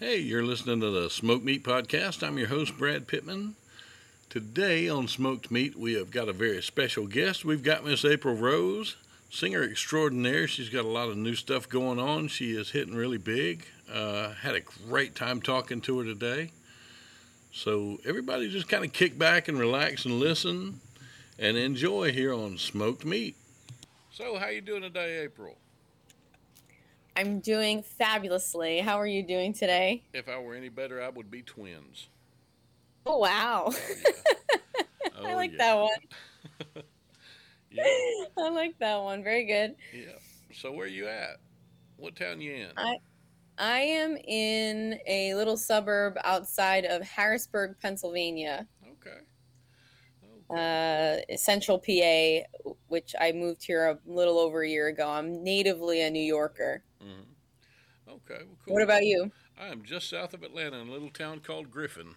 Hey, you're listening to the Smoked Meat Podcast. I'm your host, Brad Pittman. Today on Smoked Meat, we have got a very special guest. We've got Miss April Rose, singer extraordinaire. She's got a lot of new stuff going on. She is hitting really big. Uh, had a great time talking to her today. So everybody just kind of kick back and relax and listen and enjoy here on Smoked Meat. So how you doing today, April? I'm doing fabulously. How are you doing today? If I were any better, I would be twins. Oh wow. Oh, yeah. I Oh, like yeah. that one. Yeah, I like that one. Very good. yeah. So where are you at? What town you in? I- I am in a little suburb outside of Harrisburg, Pennsylvania, Okay. Okay. uh, central PA, which I moved here a little over a year ago. I'm natively a New Yorker. Mhm. Okay. Well, cool. What about you? I am just south of Atlanta in a little town called Griffin.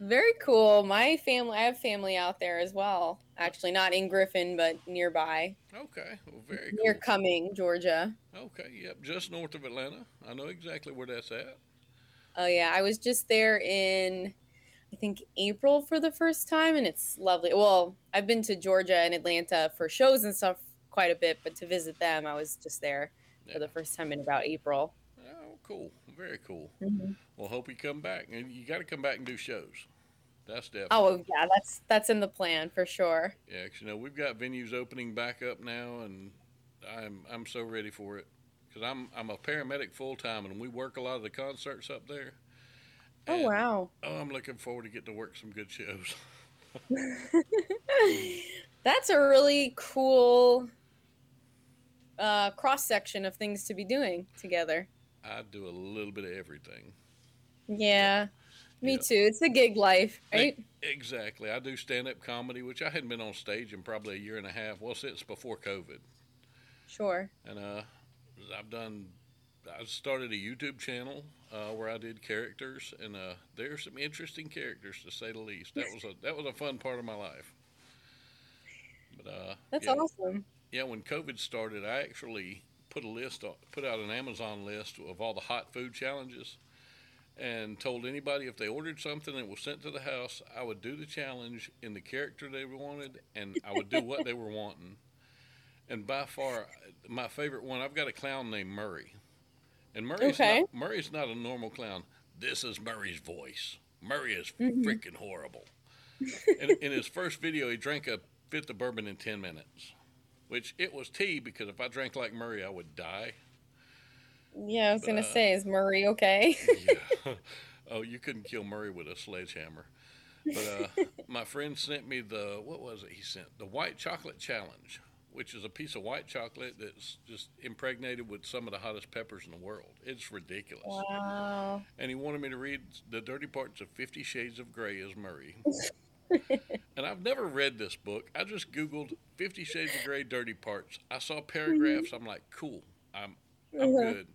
Very cool. My family, I have family out there as well. Actually, not in Griffin, but nearby, Okay. Well, very near cool. Cumming, Georgia. Okay. Yep. Just north of Atlanta. I know exactly where that's at. Oh yeah, I was just there in I think April for the first time and it's lovely. Well, I've been to Georgia and Atlanta for shows and stuff quite a bit, but to visit them, I was just there Yeah. for the first time in about April. Oh, cool. Very cool. Mhm. Well, hope you come back, and you got to come back and do shows. That's definitely. Oh yeah, that's that's in the plan for sure. Yeah, 'cause, you know we've got venues opening back up now, and I'm I'm so ready for it because I'm I'm a paramedic full time, and we work a lot of the concerts up there. Oh wow. Oh, I'm looking forward to get to work some good shows. that's a really cool uh, cross section of things to be doing together. I do a little bit of everything. Yeah. Me Yeah. too. It's the gig life, right? Exactly. I do stand up comedy, which I hadn't been on stage in probably a year and a half. Well, since before COVID. Sure. and uh, I've done. I started a YouTube channel uh, where I did characters, and uh, there are some interesting characters to say the least. That was a that was a fun part of my life. But uh, That's yeah, awesome. Yeah, when COVID started, I actually put a list, put out an Amazon list of all the hot food challenges, and told anybody if they ordered something and it was sent to the house, I would do the challenge in the character they wanted, and I would do what they were wanting. And by far, my favorite one, I've got a clown named Murray, and Murray's Okay. not, Murray's not a normal clown. This is Murray's voice. Murray is Mhm. freaking horrible. in, in his first video, he drank a fifth of bourbon in ten minutes which it was tea because if I drank like Murray, I would die. Yeah, I was But, gonna uh, say, is Murray okay? Yeah. oh, you couldn't kill Murray with a sledgehammer. But uh, my friend sent me the what was it? He sent the white chocolate challenge, which is a piece of white chocolate that's just impregnated with some of the hottest peppers in the world. It's ridiculous. wow. And he wanted me to read the dirty parts of Fifty Shades of Grey as Murray. and I've never read this book. I just Googled Fifty Shades of Grey dirty parts. I saw paragraphs. I'm like, cool. I'm I'm Uh-huh. good.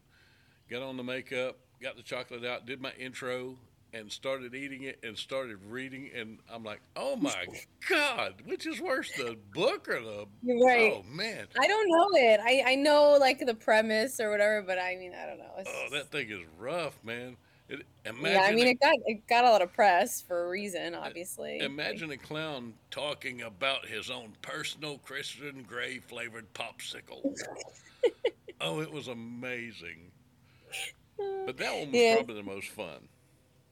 Got on the makeup, got the chocolate out, did my intro, and started eating it and started reading. And I'm like, oh my God, which is worse, the book or the. Right. Oh man. I don't know it. I, I know like the premise or whatever, but I mean I don't know. It's Oh, that thing is rough, man. It, imagine yeah, I mean a- it got it got a lot of press for a reason, obviously. Imagine a clown talking about his own personal Christian Grey flavored popsicle. oh, it was amazing. But that one was Yeah. probably the most fun.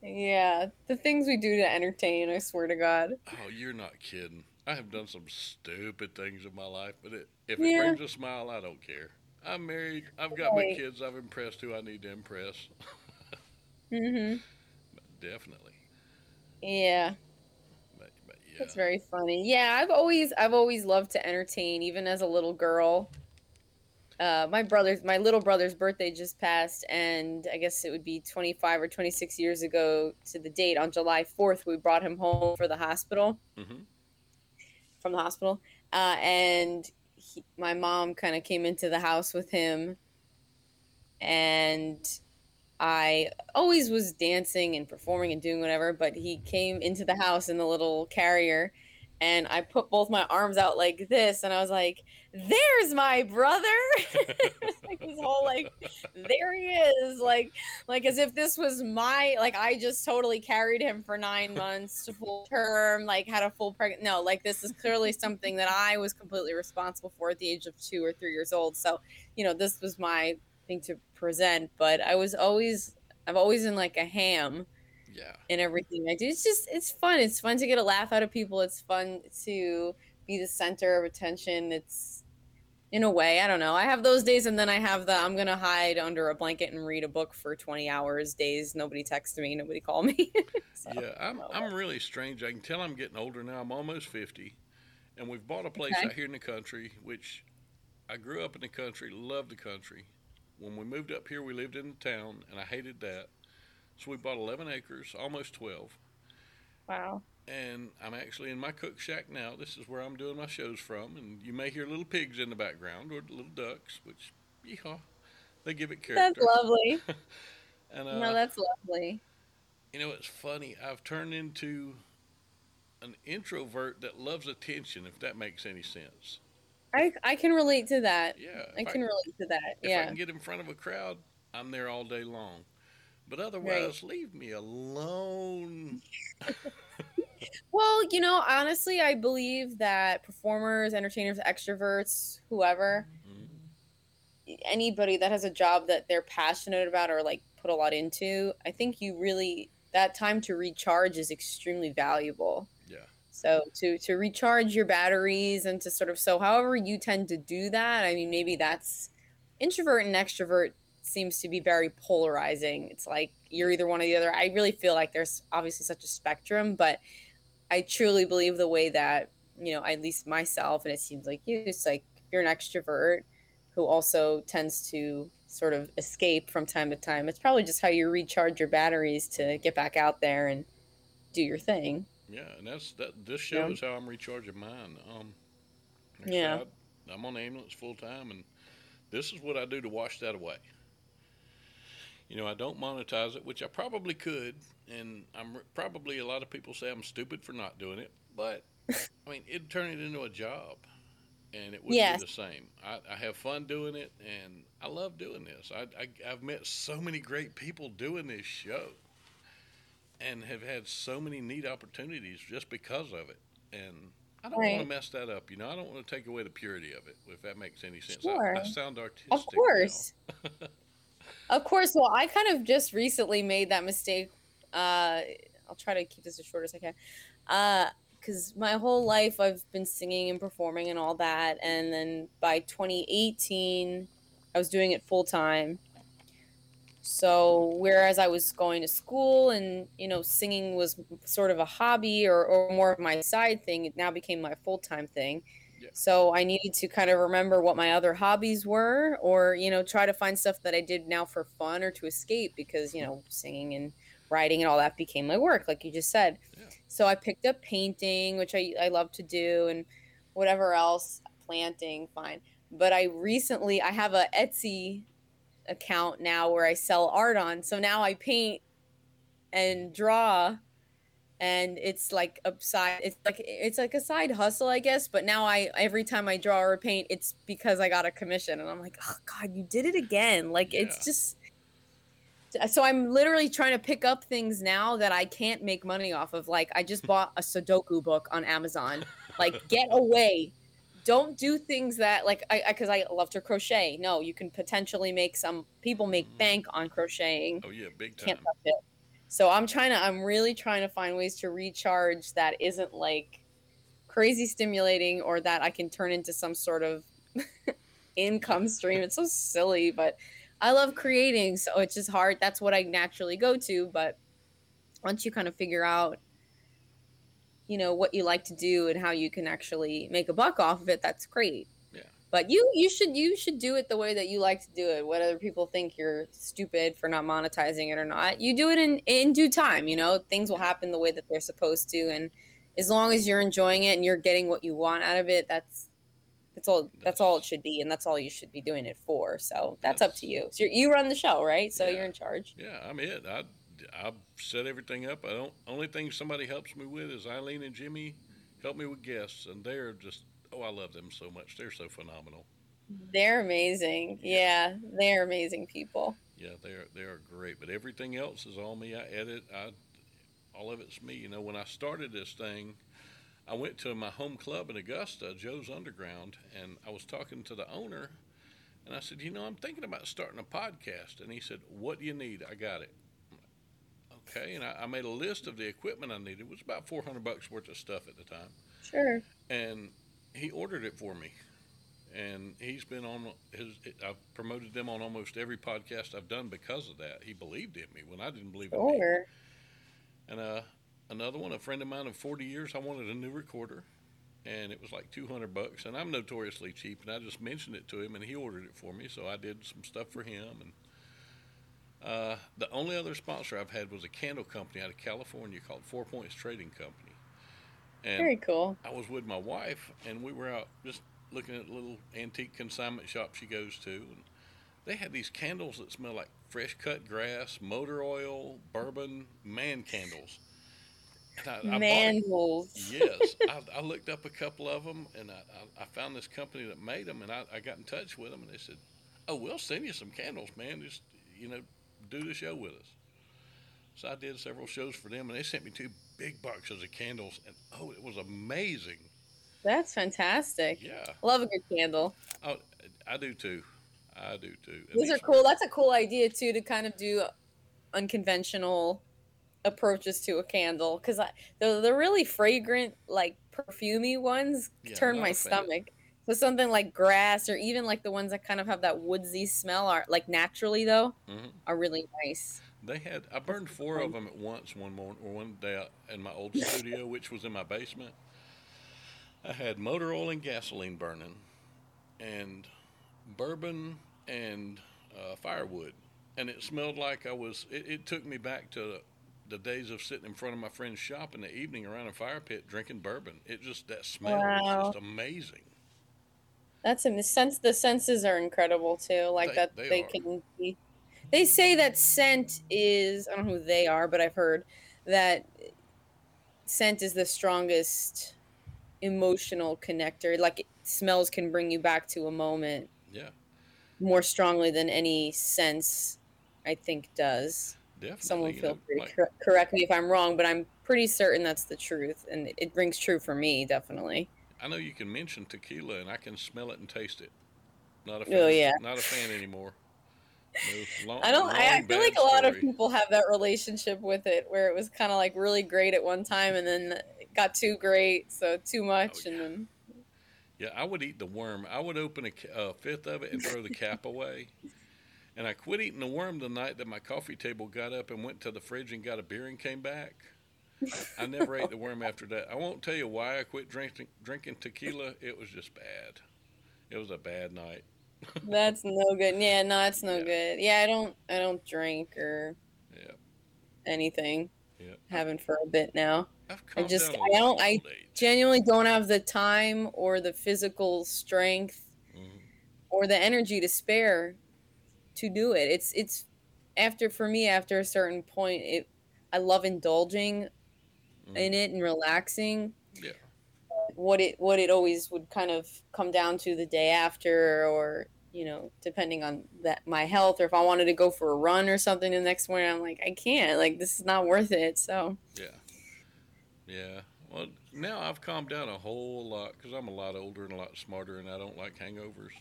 yeah, the things we do to entertain, I swear to God. Oh, you're not kidding. I have done some stupid things in my life, but it, if Yeah. it brings a smile, I don't care. I'm married. I've got my kids. I've impressed who I need to impress. hmm Definitely. Yeah, But, but yeah. that's very funny. Yeah, I've always I've always loved to entertain, even as a little girl. Uh, my brother's my little brother's birthday just passed, and I guess it would be 25 or 26 years ago to the date. On July 4th, we brought him home for the hospital. hmm from the hospital, uh, and he, my mom kind of came into the house with him, and I always was dancing and performing and doing whatever. But he came into the house in the little carrier, and I put both my arms out like this, and I was like, "There's my brother!" like this whole like, "There he is!" Like, like as if this was my like I just totally carried him for nine months to full term, like had a full pregnant. No, like this is clearly something that I was completely responsible for at the age of two or three years old. So, you know, this was my thing to present. But I was always, I've always been like a ham yeah. and everything I do. It's just it's fun. It's fun to get a laugh out of people. It's fun to be the center of attention. It's in a way, I don't know. I have those days and then I have the I'm gonna hide under a blanket and read a book for 20 hours days. Nobody text me, nobody call me. so, yeah, I'm I'm really strange. I can tell I'm getting older now. I'm almost 50. And we've bought a place okay. out here in the country, which I grew up in the country, loved the country. When we moved up here, we lived in the town, and I hated that. So we bought 11 acres, almost 12. Wow. And I'm actually in my cook shack now. This is where I'm doing my shows from. And you may hear little pigs in the background or little ducks, which, yeehaw, they give it character. That's lovely. and, uh, no, that's lovely. You know, it's funny. I've turned into an introvert that loves attention, if that makes any sense. I, I can relate to that. Yeah. I can I, relate to that. If yeah. I can get in front of a crowd, I'm there all day long. But otherwise, right. leave me alone. well, you know, honestly, I believe that performers, entertainers, extroverts, whoever, mm-hmm. anybody that has a job that they're passionate about or like put a lot into, I think you really that time to recharge is extremely valuable. So to to recharge your batteries and to sort of so however you tend to do that, I mean maybe that's introvert and extrovert seems to be very polarizing. It's like you're either one or the other. I really feel like there's obviously such a spectrum, but I truly believe the way that, you know, at least myself, and it seems like you, it's like you're an extrovert who also tends to sort of escape from time to time. It's probably just how you recharge your batteries to get back out there and do your thing. Yeah, and that's that. This shows yeah. how I'm recharging mine. Um, yeah, I, I'm on ambulance full time, and this is what I do to wash that away you know, I don't monetize it, which I probably could, and I'm probably a lot of people say I'm stupid for not doing it, but I mean, it'd turn it into a job, and it would yes. be the same. I, I, have fun doing it, and I love doing this. I, I, I've met so many great people doing this show, and have had so many neat opportunities just because of it, and. I don't right. want to mess that up, you know. I don't want to take away the purity of it, if that makes any sense. Sure. I, I sound artistic. Of course. Of course. Well, I kind of just recently made that mistake. Uh, I'll try to keep this as short as I can. Uh, because my whole life I've been singing and performing and all that, and then by 2018, I was doing it full time. So whereas I was going to school and you know singing was sort of a hobby or, or more of my side thing, it now became my full time thing. So I needed to kind of remember what my other hobbies were, or you know, try to find stuff that I did now for fun or to escape because you know, singing and writing and all that became my work, like you just said. Yeah. So I picked up painting, which I I love to do, and whatever else, planting, fine. But I recently I have a Etsy account now where I sell art on. So now I paint and draw and it's like a side it's like it's like a side hustle i guess. But now i every time i draw or paint it's because i got a commission and i'm like oh god you did it again. Like yeah. it's just so i'm literally trying to pick up things now that i can't make money off of. Like i just bought a sudoku book on amazon. Like get away don't do things that like i because I, I, love to crochet no you can potentially make some people make mm. bank on crocheting oh yeah big time can't touch it so I'm trying to, I'm really trying to find ways to recharge that isn't like crazy stimulating or that I can turn into some sort of income stream. It's so silly, but I love creating. So it's just hard. That's what I naturally go to. But once you kind of figure out, you know, what you like to do and how you can actually make a buck off of it, that's great. Yeah. but you you should you should do it the way that you like to do it whether people think you're stupid for not monetizing it or not. You do it in in due time you know? Things will happen the way that they're supposed to and as long as you're enjoying it and you're getting what you want out of it that's that's all that's all it should be and that's all you should be doing it for. So that's, that's up to you. So you run the show right? So yeah, you're in charge. Yeah i'm it. I i set everything up i don't only thing somebody helps me with is eileen and jimmy help me with guests, and they're just oh, I love them so much. They're so phenomenal. They're amazing. Yeah, they're amazing people. Yeah, they're they are great. But everything else is on me. I edit. I all of it's me. You know, when I started this thing, I went to my home club in Augusta, Joe's Underground, and I was talking to the owner, and I said, you know, I'm thinking about starting a podcast. And he said, what do you need? I got it. Okay, and I, I made a list of the equipment I needed. It was about 400 bucks worth of stuff at the time. Sure. And he ordered it for me and he's been on his i've promoted them on almost every podcast i've done because of that he believed in me when i didn't believe in me Sure. and uh, another one a friend of mine of 40 years i wanted a new recorder and it was like 200 bucks and i'm notoriously cheap and i just mentioned it to him and he ordered it for me so i did some stuff for him and uh, the only other sponsor i've had was a candle company out of california called four points trading company and Very cool. I was with my wife, and we were out just looking at a little antique consignment shop she goes to, and they had these candles that smell like fresh cut grass, motor oil, bourbon, man candles. And I, I bought Man it. Yes, I, I looked up a couple of them, and I, I, I found this company that made them, and I, I got in touch with them, and they said, "Oh, we'll send you some candles, man. Just you know, do the show with us." So I did several shows for them, and they sent me two big boxes of candles, and oh, it was amazing. That's fantastic. Yeah, Love a good candle. oh, I do too. I do too. And These are cool. That's a cool idea too to kind of do unconventional approaches to a candle because I the the really fragrant like perfumey ones Yeah, turn my stomach. So something like grass or even like the ones that kind of have that woodsy smell are like naturally though Mhm. are really nice. They had I burned four of them at once one morning or one day in my old studio, which was in my basement. I had motor oil and gasoline burning, and bourbon and uh, firewood, and it smelled like I was. It, it took me back to the days of sitting in front of my friend's shop in the evening around a fire pit drinking bourbon. It just that smell was just amazing. That's in the sense the senses are incredible too. Like They- that they they, can be. They say that scent is I don't know who they are, but I've heard that scent is the strongest emotional connector. Like smells can bring you back to a moment Yeah, more strongly than any sense I think does. definitely. Someone feel know, free to like- cor- correct me if I'm wrong, but I'm pretty certain that's the truth, and it rings true for me definitely. I know you can mention tequila and I can smell it and taste it. Not a oh, fan, Oh, yeah. not a fan anymore. No, long, I don't. I, I feel like a lot of people have that relationship with it, where it was kind of like really great at one time, and then it got too great, so too oh, much, Oh, and then Yeah, I would eat the worm. I would open a a fifth of it and throw the cap away. And I quit eating the worm the night that my coffee table got up and went to the fridge and got a beer and came back. I never ate the worm after that. I won't tell you why I quit drinking drinking tequila. It was just bad. It was a bad night. that's no good. Yeah, no, it's no Yeah. good. Yeah, I don't. I don't drink or Yeah, anything. yeah. Haven't for a bit now. I've I just. I don't. I genuinely don't have the time or the physical strength Mhm. or the energy to spare to do it. It's it's after for me after a certain point it I love indulging Mhm. in it and relaxing. Yeah. What it what it always would kind of come down to the day after or you know, depending on that my health or if I wanted to go for a run or something the next morning, I'm like, I can't. Like this is not worth it. So Yeah. Yeah. Well, now I've calmed down a whole lot because I'm a lot older and a lot smarter, and I don't like hangovers.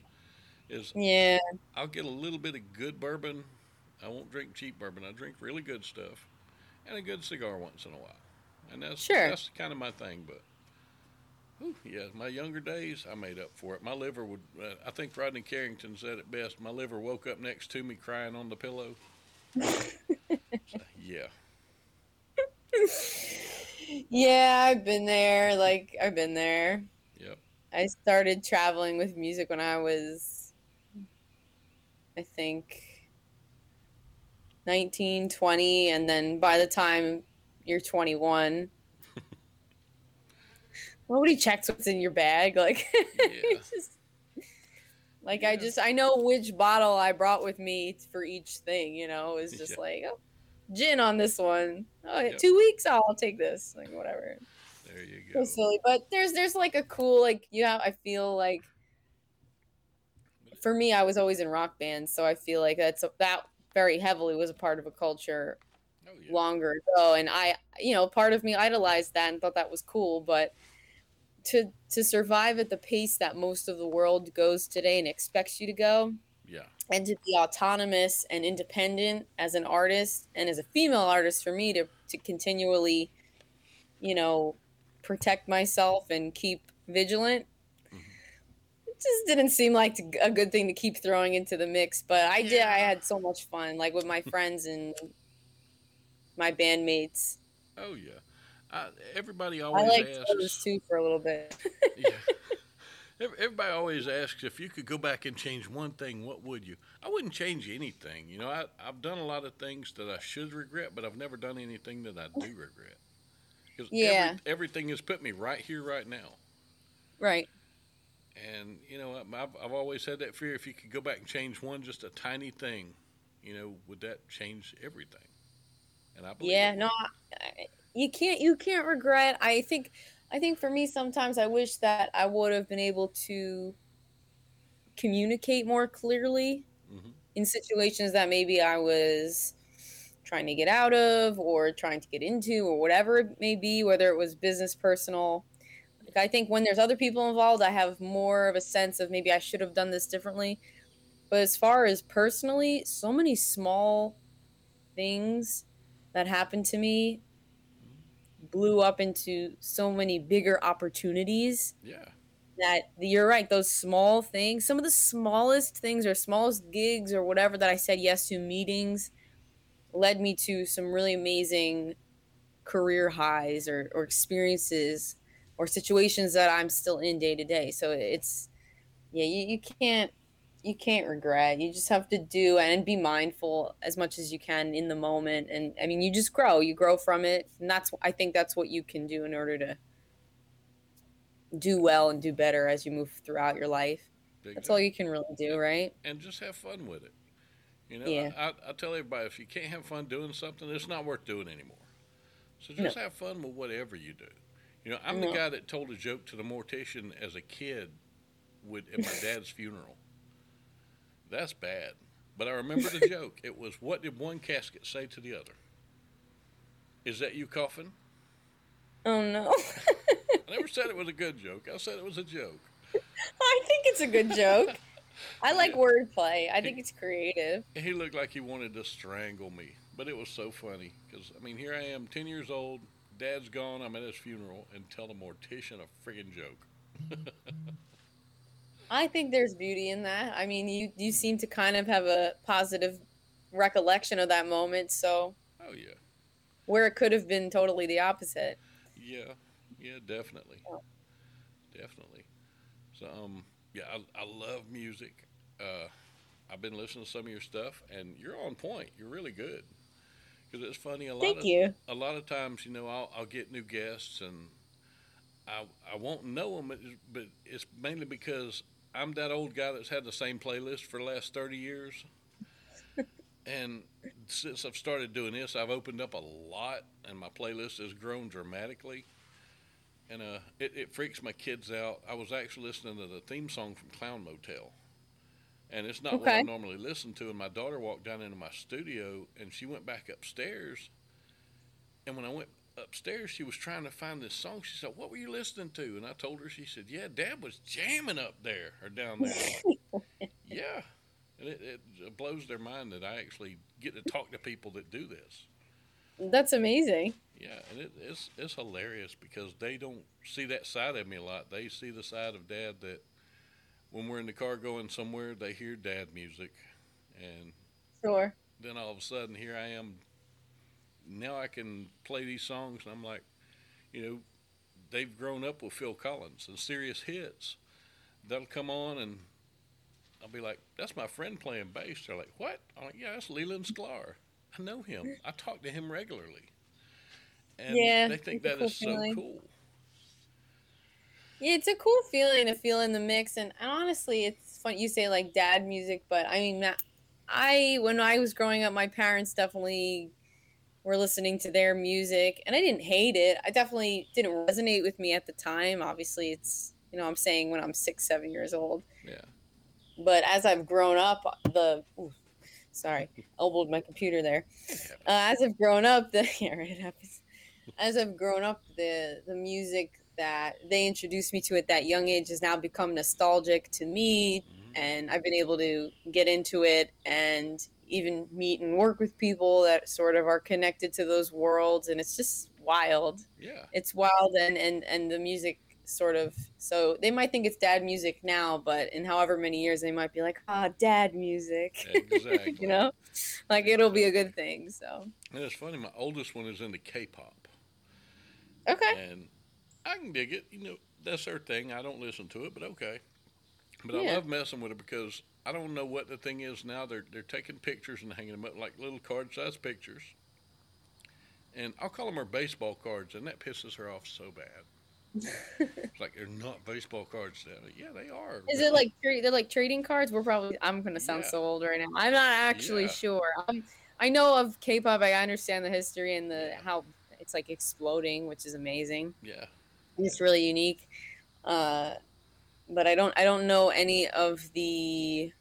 Is yeah. I'll get a little bit of good bourbon. I won't drink cheap bourbon. I drink really good stuff, and a good cigar once in a while. And that's Sure. that's kind of my thing. But whew, yeah, my younger days, I made up for it. My liver would. Uh, I think Rodney Carrington said it best. My liver woke up next to me crying on the pillow. So, yeah. Yeah, I've been there. Like I've been there. Yep. I started traveling with music when I was, I think, 19, 20. And then by the time you're 21, nobody checks what's in your bag. Like, it's just, like I just, I know which bottle I brought with me for each thing, you know, it was just Yeah. like, oh, gin on this one. Oh, Yep. two weeks, oh, I'll take this. Like, whatever. There you So go. silly, but there's there's like a cool like you know I feel like for me, I was always in rock bands, so I feel like that's that very heavily was a part of a culture Oh, yeah. longer ago, and I, you know, part of me idolized that and thought that was cool, but to to survive at the pace that most of the world goes today and expects you to go, yeah. and to be autonomous and independent as an artist and as a female artist for me to to continually you know protect myself and keep vigilant Mhm. it just didn't seem like a good thing to keep throwing into the mix but i did i had so much fun like with my friends and my bandmates Oh yeah. I, everybody i always liked asks. those too for a little bit yeah. Everybody always asks if you could go back and change one thing, what would you? I wouldn't change anything. You know, I, I've done a lot of things that I should regret, but I've never done anything that I do regret. Because Yeah. everything has put me right here, right now. right And, you know, I've, I've always had that fear if you could go back and change one, just a tiny thing, you know, would that change everything? And I yeah it no. I, you can't you can't regret i think i think for me sometimes i wish that i would have been able to communicate more clearly Mhm. in situations that maybe i was trying to get out of or trying to get into or whatever it may be whether it was business personal like i think when there's other people involved i have more of a sense of maybe i should have done this differently but as far as personally so many small things that happened to me blew up into so many bigger opportunities Yeah. that you're right those small things some of the smallest things or smallest gigs or whatever that i said yes to meetings led me to some really amazing career highs or, or experiences or situations that i'm still in day to day so it's yeah you, you can't you can't regret you just have to do and be mindful as much as you can in the moment and i mean you just grow you grow from it and that's i think that's what you can do in order to do well and do better as you move throughout your life Big that's time. all you can really do right and just have fun with it. You know, Yeah. I, I, tell everybody if you can't have fun doing something, it's not worth doing anymore. So just have fun with whatever you do. You know, I'm the guy that told a joke to the mortician as a kid with at my dad's funeral. That's bad. But I remember the joke. It was what did one casket say to the other? Is that you coughing? oh no I never said it was a good joke. I said it was a joke. i think it's a good joke i like wordplay i think it's creative he looked like he wanted to strangle me. But it was so funny because I mean, here I am, ten years old. Dad's gone. I'm at his funeral and tell the mortician a friggin' joke. I think there's beauty in that. I mean, you you seem to kind of have a positive recollection of that moment, so Oh yeah, where it could have been totally the opposite. yeah, yeah, definitely, Oh. definitely. So um, yeah, I, I love music. Uh, I've been listening to some of your stuff, and you're on point. You're really good. Because it's funny a lot Thank of you. a lot of times, you know, I'll, I'll get new guests and I, I won't know them, but it's mainly because I'm that old guy that's had the same playlist for the last 30 years. and since I've started doing this, I've opened up a lot and my playlist has grown dramatically. And uh, it, it freaks my kids out. I was actually listening to the theme song from Clown Motel. And it's not what I normally listen to. And my daughter walked down into my studio and she went back upstairs. And when I went upstairs, she was trying to find this song. She said, What were you listening to? And I told her, She said, Yeah, Dad was jamming up there or down there. Yeah. And it, it blows their mind that I actually get to talk to people that do this. That's amazing. Yeah, and it, it's it's hilarious because they don't see that side of me a lot. They see the side of Dad that when we're in the car going somewhere, they hear Dad music, and Sure. then all of a sudden here I am. Now I can play these songs, and I'm like, you know, they've grown up with Phil Collins and serious hits. That'll come on, and I'll be like, "That's my friend playing bass." They're like, "What?" I'm like, "Yeah, that's Leland Sklar. I know him. I talk to him regularly." And Yeah, they think that cool is so cool. Yeah, it's a cool feeling to feel in the mix, and, and honestly, it's fun. You say like dad music, but I mean, I when I was growing up, my parents definitely were listening to their music and I didn't hate it. I definitely didn't resonate with me at the time. Obviously, it's, you know, I'm saying when I'm six, seven years old. Yeah. But as I've grown up, the, ooh, sorry, elbowed my computer there. Uh, as I've grown up, the, yeah, right, it happens. As I've grown up, the, the music that they introduced me to at that young age has now become nostalgic to me. Mhm. And I've been able to get into it and even meet and work with people that sort of are connected to those worlds. And it's just wild Yeah. it's wild and and and the music sort of so they might think it's dad music now but in however many years they might be like ah dad music Exactly. you know like it'll be a good thing so And it's funny. My oldest one is into K-pop, okay and I can dig it. You know, that's their thing. I don't listen to it, but okay. But Yeah. I love messing with it because I don't know what the thing is now. They're they're taking pictures and hanging them up like little card-sized pictures. And I'll call them her baseball cards, and that pisses her off so bad. It's like they're not baseball cards. Now. Yeah, they are. is it like they're like trading cards we're probably i'm gonna sound Yeah. so old right now i'm not actually Yeah. sure um, i know of k-pop i understand the history and the how it's like exploding which is amazing Yeah. it's really unique uh but i don't i don't know any of the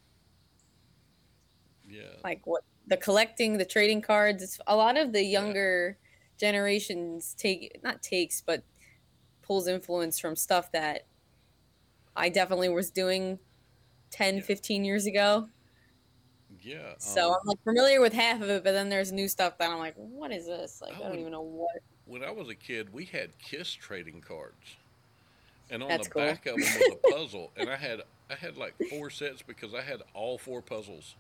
Yeah. like what the collecting the trading cards it's a lot of the younger generations take not takes but pulls influence from stuff that i definitely was doing 10 Yeah. 15 years ago Yeah. so um, i'm like familiar with half of it but then there's new stuff that i'm like what is this like i Oh, don't even know what when I was a kid, we had Kiss trading cards, and on That's the cool. back of them was a puzzle, and I had I had like four sets because I had all four puzzles,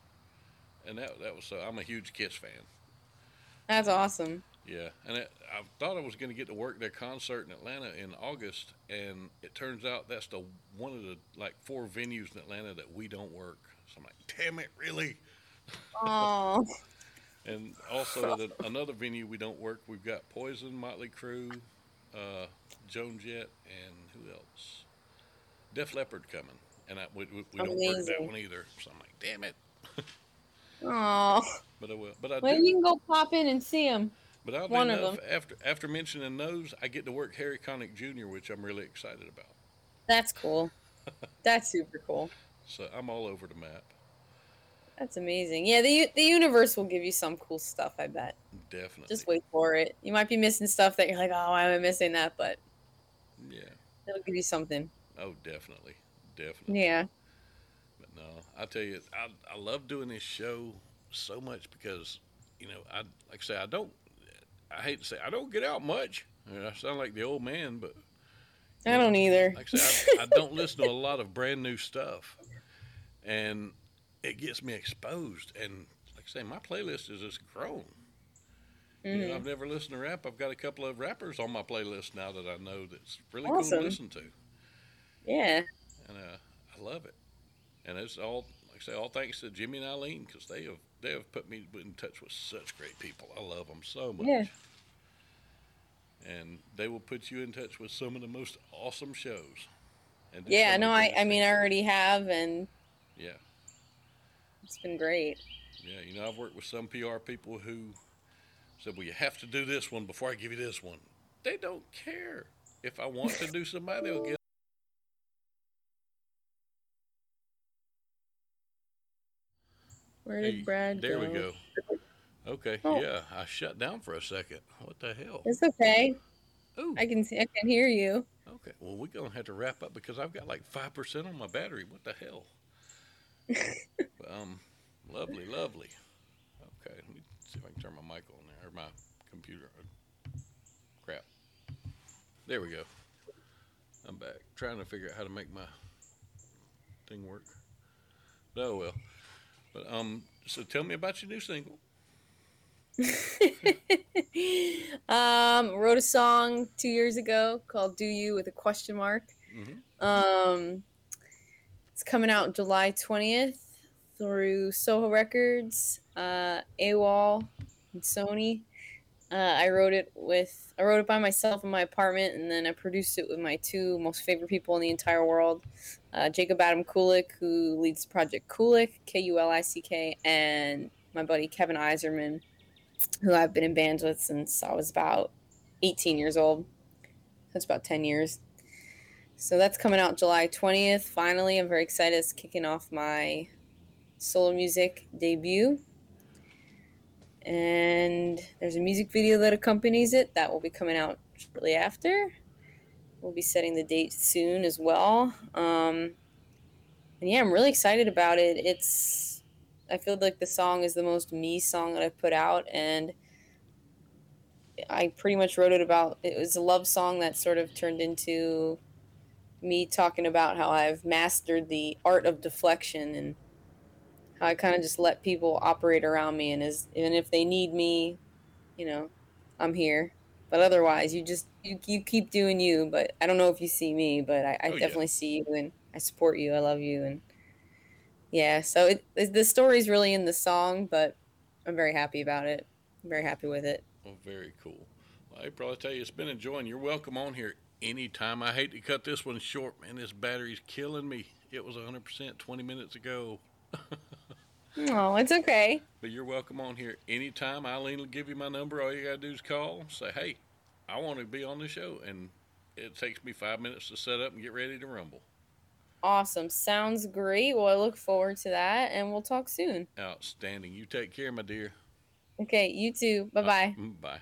and that that was so. I'm a huge Kiss fan. that's awesome Yeah, and it, I thought I was going to get to work their concert in Atlanta in August, and it turns out that's the one of the like four venues in Atlanta that we don't work. So I'm like, damn it, really? oh And also the, another venue we don't work. We've got Poison, Motley Crue, uh, Joan Jett, and else? Def Leppard coming, and I, we, we, we don't work that one either. So I'm like, damn it. oh But I will. But I well do. you can go pop in and see them But oddly one of enough, after after mentioning those, I get to work Harry Connick Jr., which I'm really excited about. that's cool that's super cool So I'm all over the map. That's amazing. Yeah, the the universe will give you some cool stuff. I bet. Definitely. Just wait for it. You might be missing stuff that you're like, oh, why am I missing that? But Yeah. It'll give you something. Oh, definitely. Definitely. Yeah. But no, I tell you, I, I love doing this show so much because, you know, I like I say, I don't, I hate to say, I don't get out much. I, sound like the old man, but I don't either. like I say, I, I don't listen to a lot of brand new stuff, and it gets me exposed. And like I say, my playlist is just grown. You know, Mhm. I've never listened to rap. I've got a couple of rappers on my playlist now that I know that's really cool to listen to, Yeah. and uh, I love it. And it's all, like I say, all thanks to Jimmy and Eileen because they have they have put me in touch with such great people. I love them so much. Yeah. And they will put you in touch with some of the most awesome shows. And Yeah. No, I I mean I already have, and Yeah. it's been great. Yeah, you know, I've worked with some PR people who said, "Well, you have to do this one before I give you this one." They don't care. If I want to do somebody, they'll get. Where Hey, did Brad there go? There we go. Okay, Oh. yeah, I shut down for a second. What the hell? It's okay. Ooh, I can see. I can hear you. okay. Well, we're gonna have to wrap up because I've got like five percent on my battery. What the hell? um, lovely, lovely. Okay, let me see if I can turn my mic on there or my computer. Crap. There we go. I'm back trying to figure out how to make my thing work. Oh well. But um, so tell me about your new single. um, wrote a song two years ago called "Do You" with a question mark. Mm-hmm. Um, it's coming out July 20th through Soho Records, uh, AWOL, and Sony. Uh, I wrote it with I wrote it by myself in my apartment, and then I produced it with my two most favorite people in the entire world, uh, Jacob Adam Kulick, who leads Project Kulick, K U L I C K, and my buddy Kevin Iserman, who I've been in bands with since I was about 18 years old. That's about 10 years. So that's coming out July 20th. Finally, I'm very excited. It's kicking off my solo music debut. And there's a music video that accompanies it that will be coming out shortly after. We'll be setting the date soon as well. Um, and yeah, I'm really excited about it. It's, I feel like the song is the most me song that I've put out. And I pretty much wrote it about, it was a love song that sort of turned into me talking about how I've mastered the art of deflection and how I kind of just let people operate around me and is and if they need me, you know, I'm here. But otherwise, you just you, you keep doing you. But I don't know if you see me, but I, I oh, definitely yeah. see you and I support you. I love you and yeah. So it, it the story's really in the song, but I'm very happy about it. I'm very happy with it. Oh, very cool. Well, April, I tell you, it's been enjoying. You're welcome on here anytime. I hate to cut this one short, man. This battery's killing me. It was 100% 20 minutes ago. oh, it's okay. But you're welcome on here anytime. Eileen will give you my number. All you got to do is call, say, hey, I want to be on the show. And it takes me five minutes to set up and get ready to rumble. Awesome. Sounds great. Well, I look forward to that, and we'll talk soon. Outstanding. You take care, my dear. Okay, you too. Bye-bye. Uh, bye.